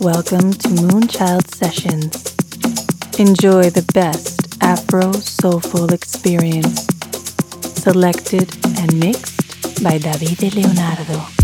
Welcome to Moonchild Sessions. Enjoy the best Afro soulful experience. Selected and mixed by Davide Leonardo.